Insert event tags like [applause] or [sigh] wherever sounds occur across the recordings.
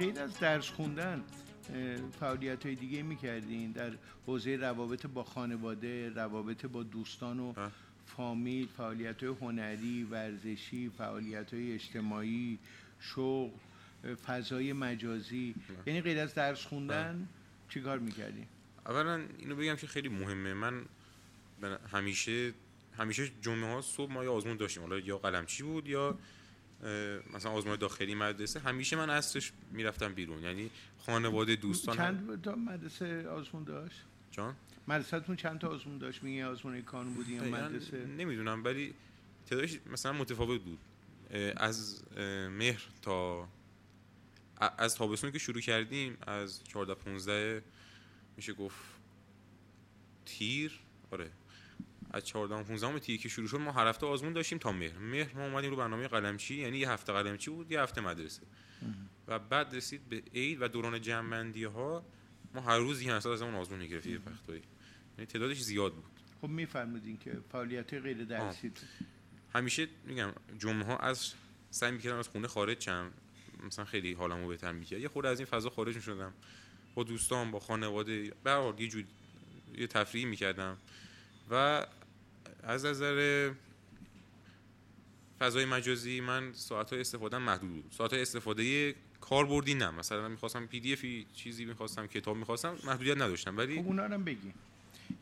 غیر از درس خوندن فعالیت های دیگه می‌کردین در حوزه روابط با خانواده روابط با دوستان و فامیل فعالیت های هنری ورزشی فعالیت های اجتماعی شغل فضای مجازی. یعنی غیر از درس خوندن چیکار می‌کردین؟ اولا اینو بگم که خیلی مهمه. من همیشه همیشه جمعه ها صبح ما یه آزمون داشتیم. حالا یا قلمچی بود یا مثلا آزمون داخلی مدرسه همیشه من اصرش می‌رفتم بیرون. یعنی خانواده دوستان چند تا مدرسه آزمون داشت؟ جان؟ مدرسهتون چند تا آزمون داشت؟ میگه آزمون کانون بودی یا مدرسه؟ نمی‌دونم ولی تعدادش مثلا متفاوت بود. از مهر تا از تابستون که شروع کردیم از 14 15 میشه گفت تیر. آره. از 14 15 تیر که شروع شد ما هر هفته آزمون داشتیم تا مهر. مهر ما اومدیم رو برنامه قلمچی یعنی یه هفته قلمچی بود یه هفته مدرسه. و بعد رسید به عید و دوران جمع‌بندی ها ما هر روز یه از اون آزمون می‌گرفتیم وقتایی. یعنی تعدادش زیاد بود. خب میفرمودین که فعالیت غیر درسی همیشه میگم جمعه ها از سعی می‌کردم از خونه خارج شم. مثلا خیلی حالمو بهتر می‌کرد. یه خورده از این فضا خارج می‌شدم. با دوستان با خانواده به هر یه جور یه تفریحی می‌کردم. و از نظر فضای مجازی من ساعت های استفاده محدود بود. ساعت های استفاده کاربردی نه. مثلا می‌خواستم PDF ی چیزی می‌خواستم کتاب می‌خواستم محدودیت نداشتم. ولی خب اونا هم بگی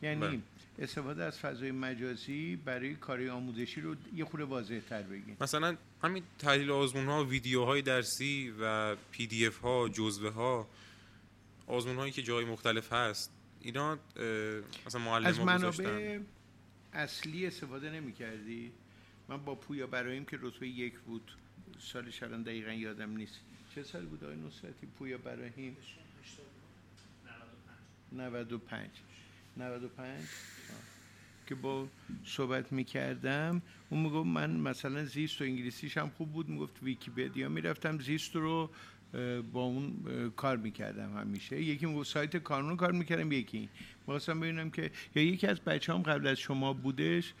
یعنی بله. استفاده از فضای مجازی برای کاری آموزشی رو یه خورده واضح تر بگین مثلا همین تحلیل آزمون ها ویدیوهای درسی و PDF ها جزوه ها آزمون هایی که جای مختلف هست اینا مثلا معلم از منابع اصلی استفاده نمی کردی؟ من با پویا برایم که رتبه یک بود. سالش الان دقیقا یادم نیست. چه سال بود آقای نصرتی؟ پویا براهیم 95 95 که با صحبت می‌کردم اون می‌گفت من مثلا زیست و انگلیسیش هم خوب بود. می‌گفت ویکیپدیا می‌رفتم زیست رو با اون کار می‌کردم همیشه یکی می‌گفت سایت کانون کار می‌کردم یکی می‌خواستم ببینم که یا یکی از بچه هم قبل از شما بودش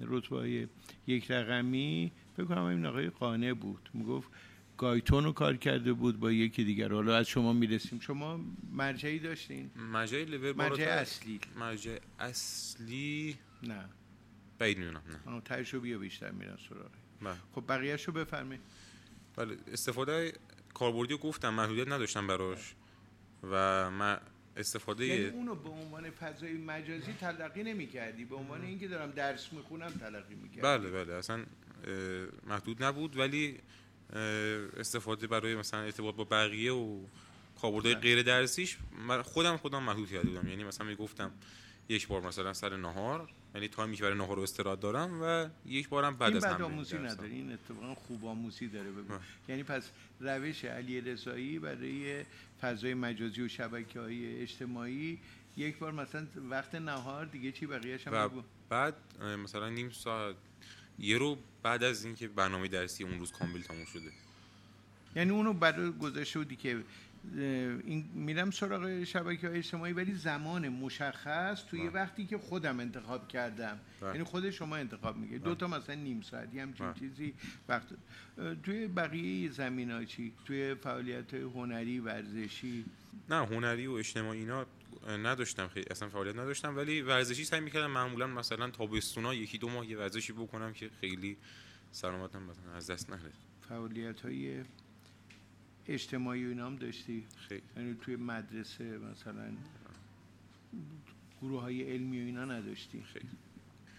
رتبه یک رقمی فکر کنم این آقای قانه بود می‌گفت گایتون رو کار کرده بود با یکی دیگر حالا از شما می‌رسیم شما مرجعی داشتین مرجع مرجع اصلی مرجع اصلی نه بعید می‌دونم نه تجربی بیشتر میرن سراغ. خب بقیه‌شو رو بفرمایید بله استفاده کاربردی رو گفتم محدودیت نداشتم براش. و من استفاده یعنی اونو به عنوان فضای مجازی تلقی نمی کردی به عنوان اینکه دارم درس می‌خونم تلقی می‌کردی. بله بله. اصلا محدود نبود ولی استفاده برای مثلا ارتباط با بقیه و کاربردهای بله. غیر درسیش خودم خودم محدود کرده بودم. یعنی مثلا می‌گفتم یک بار مثلا سر نهار یعنی تایمی که برای نهار استراحت دارم و یک بارم بعد از هم آموزی نداره. این اتفاقا خوب آموزی داره. بگو یعنی پس روش علی رضایی برای فضای مجازی و شبکه های اجتماعی یک بار مثلا وقت نهار دیگه چی بقیه‌اش هم بگو. بعد مثلا نیم ساعت یه رو بعد از اینکه برنامه درسی اون روز کامل تموم شده. یعنی اونو برای گذاشته بودی که این میرم سراغ شبکه های اجتماعی ولی زمان مشخص توی بله. وقتی که خودم انتخاب کردم بله. یعنی خود شما انتخاب میگه دو تا مثلا نیم ساعتی همچین بله. چیزی وقت توی بقیه زمین ها چی توی فعالیت هنری ورزشی نه هنری و اجتماعی اینا نداشتم خیلی اصلا فعالیت نداشتم ولی ورزشی سعی می‌کردم معمولا مثلا تابستونا یکی دو ماه یه ورزشی بکنم که خیلی سلامتم مثلا از دست نره فعالیت های اجتماعی و اینا هم داشتی؟ خیلی. یعنی توی مدرسه مثلا گروه های علمی و اینا نداشتی؟ خیلی.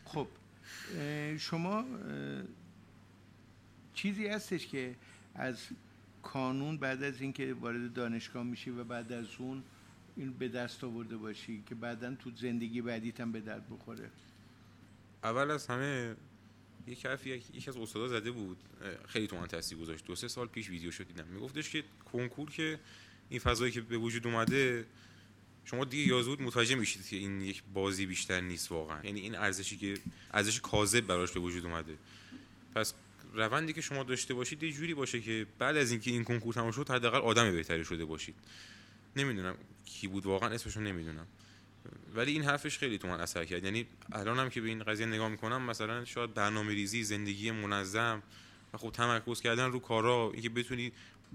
خب شما چیزی هستش که از کانون بعد از اینکه وارد دانشگاه میشی و بعد از اون این به دست آورده باشی که بعدا تو زندگی بعدیت هم به درد بخوره؟ اول از همه حرفی یک- یکی از استادا زده بود. خیلی تو من تاثیر گذاشت. دو سه سال پیش ویدیو شد دیدم. میگفتش که کنکور که این فضایی که به وجود اومده شما دیگه یا زود متوجه میشید که این یک بازی بیشتر نیست واقعا. یعنی این ارزشی که ارزش کاذب براش به وجود اومده. پس روندی که شما داشته باشید یه جوری باشه که بعد از اینکه این کنکور تمام شد حداقل آدم بهتری شده باشید. نمی‌دونم کی بود واقعا اسمشو نمی‌دونم. ولی این حرفش خیلی تو من اثر کرد. یعنی الانم که به این قضیه نگاه می‌کنم مثلا شاید برنامه ریزی زندگی منظم و خب تمرکز کردن رو کارا اینکه بتونی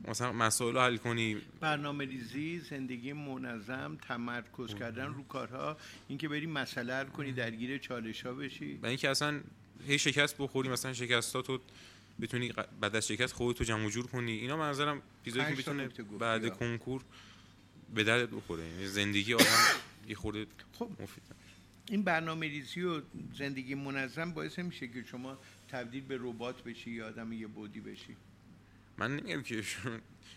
مثلا مسائل رو حل کنی. برنامه ریزی زندگی منظم تمرکز کردن رو کارها اینکه بری مسئله حل کنی درگیر چالش ها بشی. و اینکه اصلا هی شکست بخوری مثلا شکستاتو بتونی بعد از شکست خودتو جمع جور کنی. اینا به نظرم چیزایی که می‌تونه بعد. کنکور به درد بخوره. یعنی زندگی آدم [coughs] یه خورده خب مفیده این برنامه ریزی و زندگی منظم باعث میشه که شما تبدیل به ربات بشی یا آدم یه بودی بشی. من نمیگم که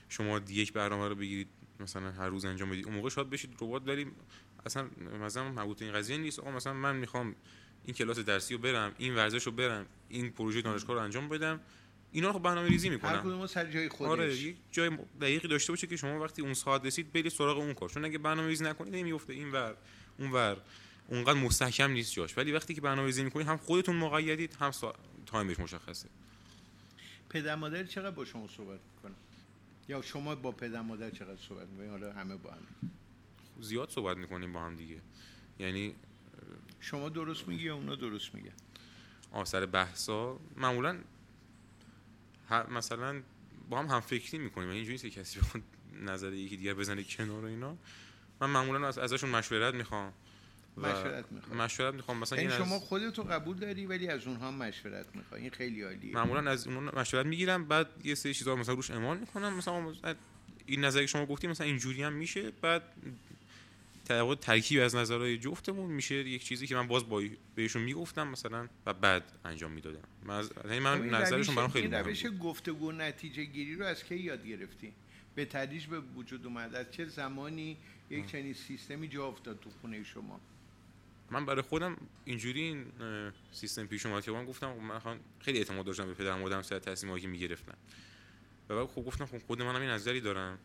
شما- یک برنامه رو بگیرید مثلا هر روز انجام بدید. اون موقع شاید بشید ربات ولی اصلا مثلا مربوط این قضیه نیست. آقا مثلا من می‌خوام این کلاس درسی رو برم این ورزش رو برم این پروژه دانشگاه رو انجام بدم. اینا رو خب برنامه ریزی هر کدوم سر جای خودش. آره یک جای دقیقی داشته باشه که شما وقتی اون ساعت رسید برید سراغ اون کار. چون اگه برنامه ریزی نکنید نمیفته این ور اون ور. اونقدر مستحکم نیست جاش. ولی وقتی که برنامه ریزی می‌کنید هم خودتون مقیدید هم سا... تایمش مشخصه. پدر مادر چقدر با شما صحبت می‌کنه یا شما با پدر مادر چقدر صحبت می‌کنید حالا همه با هم. زیاد صحبت می‌کنیم با هم دیگه. یعنی شما درست میگی یا اونا درست میگن؟ آثر بحثا. معمولا مثلا با هم هم فکری می‌کنیم یعنی اینجوری نیست که کسی بخواد نظر یکی دیگر بزنه کنار و اینا. من معمولا از ازشون مشورت می‌خوام مشورت می‌خوام. مشورت می‌خوام. مثلا یعنی این شما از خودتو قبول داری ولی از اونها مشورت می‌خوای. این خیلی عالیه. معمولا از اون مشورت می‌گیرم بعد یه سری چیزا مثلا روش اعمال می‌کنم. مثلا این نظری که شما گفتیم مثلا اینجوری هم میشه. بعد در ترکیب از نظرهای جفتمون میشه یک چیزی که من باز با بهشون می‌گفتم مثلا و بعد انجام می‌دادم. من از یعنی من این نظرشون برام خیلی مهم روش. گفتگو نتیجه گیری رو از کی یاد گرفتی؟ به تدریج به وجود اومد. از چه زمانی یک چنین سیستمی جا افتاد تو خونه شما؟ من برای خودم اینجوری این سیستم پیش اومد که من گفتم خب من خیلی اعتماد داشتم به پدرم مادرم سر تصمیمایی که می‌گرفتن. و بعد خب گفتم خب خود منم این نظری دارم.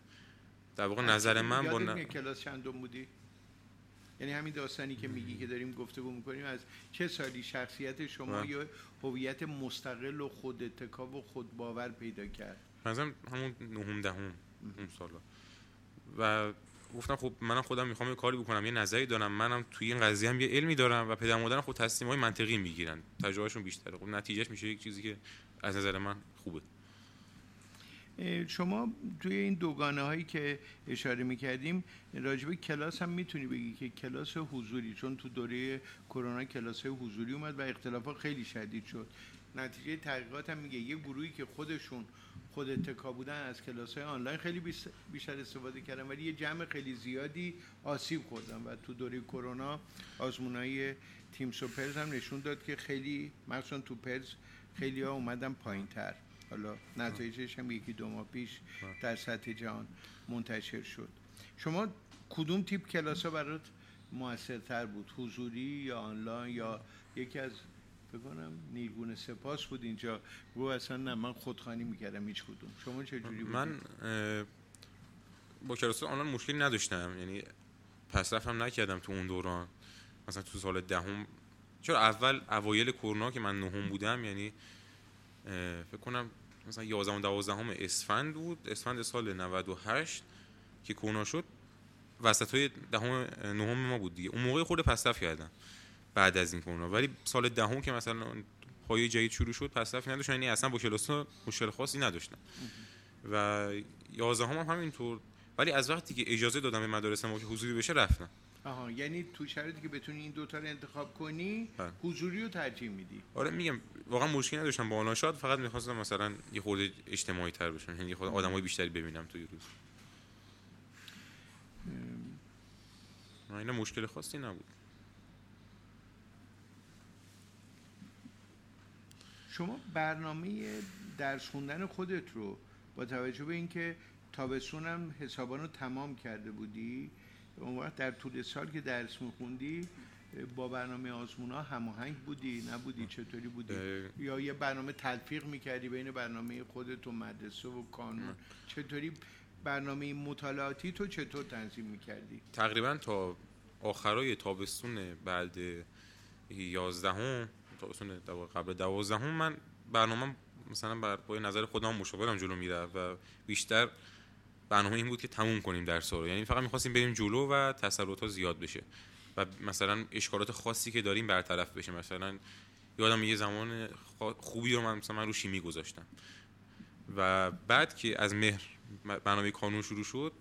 در واقع نظر من با یادت ن- میاد کلاس چندم بودی؟ یعنی همین داستانی که میگی که داریم گفتگو می‌کنیم از چه سالی شخصیت شما. یا هویت مستقل و خود اتکا و خود باور پیدا کرد؟ مثلا همون نهم دهم اون سالا. و گفتم خب منم خودم می‌خوام یه کاری بکنم یه نظری دارم. منم توی این قضیه هم یه علمی دارم و پدر مادرم خب تصمیم های منطقی می‌گیرن. تجربهشون بیشتره. خب نتیجهش میشه یک چیزی که از نظر من خوبه. شما توی این دوگانه هایی که اشاره می‌کردیم راجب کلاس هم می‌تونی بگی که کلاس حضوری چون تو دوره کرونا کلاس حضوری اومد و اختلافات خیلی شدید شد. نتیجه تحقیقات هم میگه یه گروهی که خودشون خود اتکا بودن از کلاس های آنلاین خیلی بیشتر استفاده کردن ولی یه جمع خیلی زیادی آسیب خوردن و تو دوره کرونا آزمونای تیمس و پرز هم نشون داد که خیلی مخصوصا تو پرز خیلی ها اومدن پایین تر حالا نتایجش هم یکی دو ماه پیش در سطح جهان منتشر شد. شما کدوم تیپ کلاس ها برات موثرتر بود؟ حضوری یا آنلاین یا یکی از فکر کنم نیرگون سپاس بود اینجا. گو اصلا نه من خودخوانی می‌کردم هیچ کدوم. شما چه جوری بود من با کلاس آنلاین مشکلی نداشتم. یعنی پس رفتم نکردم تو اون دوران. مثلا تو سال دهم. چرا اول اوایل کرونا که من نهم بودم یعنی فکر کنم مثلا 11 و 12 اسفند بود. اسفند سال 98 که کرونا شد وسط های دهم نهم ما بود دیگه. اون موقع خود پسرف کردن بعد از این کرونا. ولی سال دهم که مثلا پایه جدید شروع شد پسرف نداشتن یعنی اصلا با کلاس مشکل خاصی نداشتن. و یازدهم هم همینطور. ولی از وقتی که اجازه دادم به مدارس ما که حضوری بشه رفتم آها یعنی تو شرایطی که بتونی این دوتا رو انتخاب کنی بله. حضوری رو ترجیح میدی. آره میگم واقعا مشکلی نداشتم با آنها شاد فقط می‌خواستم مثلا یه خورده اجتماعی تر بشم یعنی خورده آدمای بیشتری ببینم توی روز. نه، اینا مشکل خاصی نبود. شما برنامه درس خوندن خودت رو با توجه به اینکه تابستونم حسابان رو تمام کرده بودی اون وقت در طول سال که درس میخوندی با برنامه آزمون ها هماهنگ بودی نبودی چطوری بودی. یا یه برنامه تلفیق می‌کردی بین برنامه خودت و مدرسه و کانون؟ چطوری برنامه مطالعاتی تو چطور تنظیم می‌کردی؟ تقریبا تا آخرای تابستون بعد یازدهم تابستون دو- قبل دوازدهم من برنامه مثلا بر با نظر خودم مشاورم جلو می‌رفت و بیشتر برنامه این بود که تموم کنیم درس رو یعنی فقط می‌خواستیم بریم جلو و تسلط ها زیاد بشه. و مثلا اشکالات خاصی که داریم برطرف بشه. مثلا یادم یه زمان خوبی رو من مثلا من رو شیمی گذاشتم. و بعد که از مهر برنامه کانون شروع شد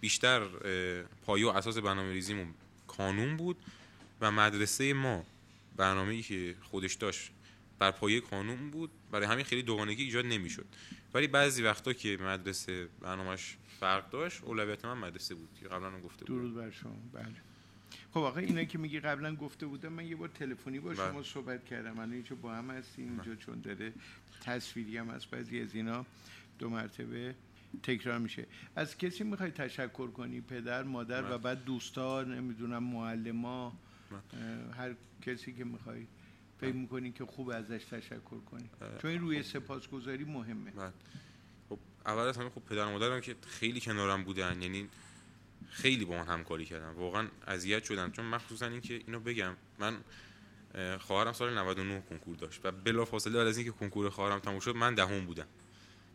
بیشتر پایه و اساس برنامه ریزیمون کانون بود و مدرسه ما برنامه ای که خودش داشت بر پایه کانون بود. برای همین خیلی دوگانگی ایجاد نمی‌شد. ولی بعضی وقتا که مدرسه برنامهش فرق داشت اولویت من مدرسه بود که قبلا هم گفته بودم درود بر شما. بله. خب آقا اینا که میگی قبلا گفته بودم من یه بار تلفنی با بله. شما صحبت کردم. الان اینجا با هم هستیم. اینجا چون داره تصویری هم از بعضی از اینا دو مرتبه تکرار میشه. از کسی می‌خوای تشکر کنی؟ پدر مادر و بله. بعد دوستان نمی‌دونم معلما بله. هر کسی که می‌خوای. فکر می‌کنی که خوب ازش تشکر کنی. اه، چون این روی سپاسگزاری مهمه. بعد خب اول از همه خب پدر و مادرم که خیلی کنارم بودن یعنی خیلی با من همکاری کردن. واقعا اذیت شدم چون مخصوصا اینکه اینو بگم من اه، خواهرم سال 99 کنکور داشت و بلافاصله بعد از اینکه کنکور خواهرم تموم شد من دهم بودم.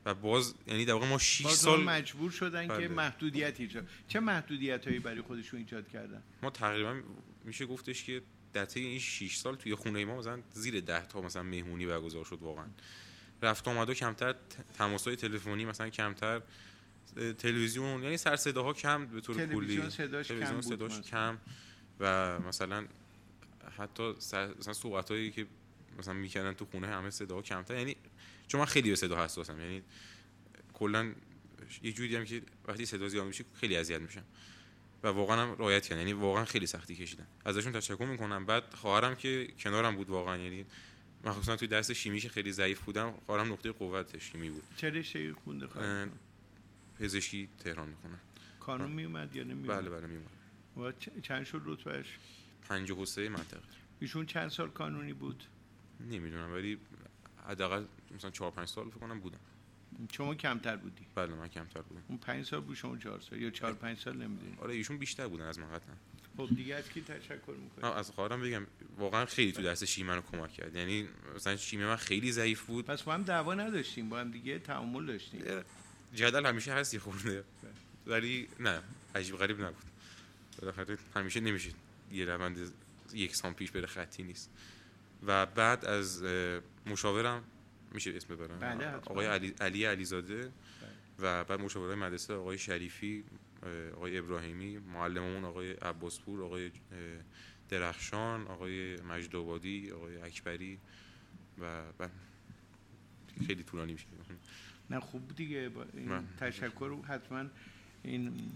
و باز یعنی در واقع ما 6 باز سال مجبور شدن بله. که محدودیت ایجاد. چه محدودیت هایی برای خودشون ایجاد کردن؟ ما تقریبا میشه گفتش که در طی این 6 سال توی خونه ما مثلا زیر 10 تا مثلا مهمونی برگزار شد واقعا. رفت آمد کمتر تماس های تلفنی مثلا کمتر تلویزیون یعنی سر صداها کم به طور تلویزیون کلی صداش کم تلویزیون بود صداش مثلا. کم و مثلا حتی سر- مثلا صحبت هایی که مثلا می‌کردن تو خونه همه صداها کمتر. یعنی چون من خیلی به صدا حساسم یعنی کلا یه جوری هم که وقتی صدا زیاد میشه خیلی اذیت میشم. و واقعا هم رعایت کردن. یعنی واقعا خیلی سختی کشیدن. ازشون تشکر می‌کنم. بعد خواهرم که کنارم بود واقعا. یعنی مخصوصا توی درس شیمی که خیلی ضعیف بودم خواهرم نقطه قوت شیمی بود. چه رشته خونده اه، خواهد پزشکی تهران می‌خونم. کانون میومد یا نمیومد بله بله میومد و چند شد رتبهش 53 منطقه. ایشون چند سال کانونی بود؟ نمی‌دونم ولی حداقل مثلا 4 5 سال فکر کنم بودم. شما کمتر بودی. بله من کمتر بودم. اون پنج سال بود شما چهار سال. یا چهار پنج سال نمی‌دونی؟ آره ایشون بیشتر بودن از من قطعا. خب دیگه از کی تشکر می‌کنی؟ از خواهرم بگم واقعا خیلی تو درس شیمی منو کمک کرد. یعنی مثلا شیمی من خیلی ضعیف بود. پس با هم دعوا نداشتیم با هم دیگه تعامل داشتیم. جدل همیشه هست یه خورده. ولی نه عجیب غریب نبود. بالاخره همیشه نمیشه یه روند یکسان پیش بره خطی نیست. و بعد از مشاورم میشه اسم ببرم؟ بله،. آقای علی, علی علیزاده و بعد مشاورای مدرسه آقای شریفی آقای ابراهیمی معلممون آقای عباسپور آقای درخشان آقای مجدوبادی آقای اکبری و بعد خیلی طولانی میشه. نه خوب دیگه. با این من- تشکر رو حتما این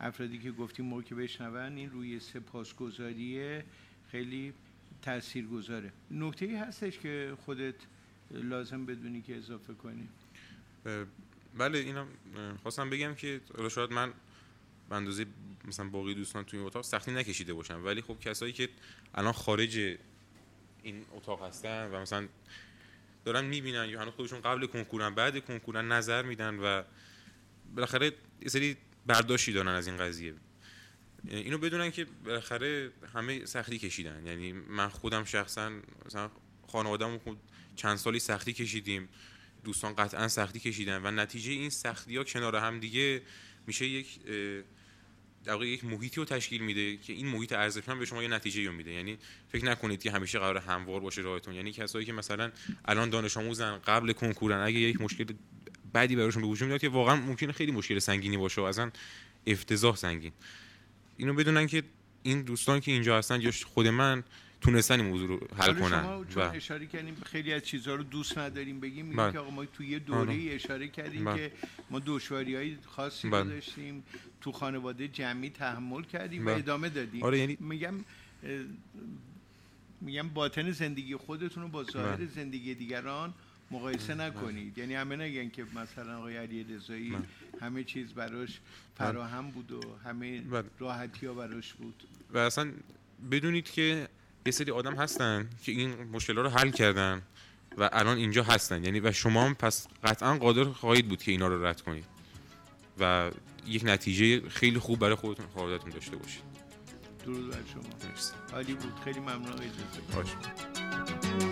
افرادی که گفتیم موقع که بشنون این روی سپاسگزاری خیلی تأثیر گذاره نکته ای هستش که خودت لازم بدونی که اضافه کنی. بله اینم خواستم بگم که شاید من به اندازه مثلا باقی دوستان توی این اتاق سختی نکشیده باشم. ولی خب کسایی که الان خارج این اتاق هستن و مثلا دارن می‌بینن یا هنوز خودشون قبل کنکورن بعد کنکورن نظر میدن و بالاخره یه سری برداشتی دارن از این قضیه. اینو بدونن که بالاخره همه سختی کشیدن. یعنی من خودم شخصا مثلا خانواده‌مون خود چند سالی سختی کشیدیم. دوستان قطعا سختی کشیدن و نتیجه این سختی ها کنار هم دیگه میشه یک در یک محیطی رو تشکیل میده که این محیط ارزشمند به شما یه نتیجه رو میده. یعنی فکر نکنید که همیشه قرار هموار باشه راهتون. یعنی کسایی که مثلا الان دانش آموزن قبل کنکورن اگه یک مشکل بعدی براشون به وجود میاد که واقعا ممکنه خیلی مشکل سنگینی باشه و اصلا افتضاح سنگین. اینو بدونن که این دوستان که اینجا هستن یا خود من تونستن این موضوع رو حل کنن شما چون اشاره کردیم خیلی از چیزها رو دوست نداریم بگیم میگیم بله. که آقا ما توی یه دوره آره. اشاره کردیم بله. که ما دشواری های خاصی بله. داشتیم تو خانواده جمعی تحمل کردیم و بله. ادامه دادیم آره یعنی میگم میگم باطن زندگی خودتون رو با ظاهر بله. زندگی دیگران مقایسه نکنید یعنی همه نگن که مثلا آقای علی رضایی بله. همه چیز براش فراهم بود و همه بله. راحتی ها براش بود و اصلا بدونید که یه سری آدم هستن که این مشکل رو حل کردن و الان اینجا هستن. یعنی و شما هم پس قطعا قادر خواهید بود که اینا رو رد کنید. و یک نتیجه خیلی خوب برای خودتون خودتون داشته باشید. درود بر شما. مرسی. عالی بود. خیلی ممنون آقای رضایی.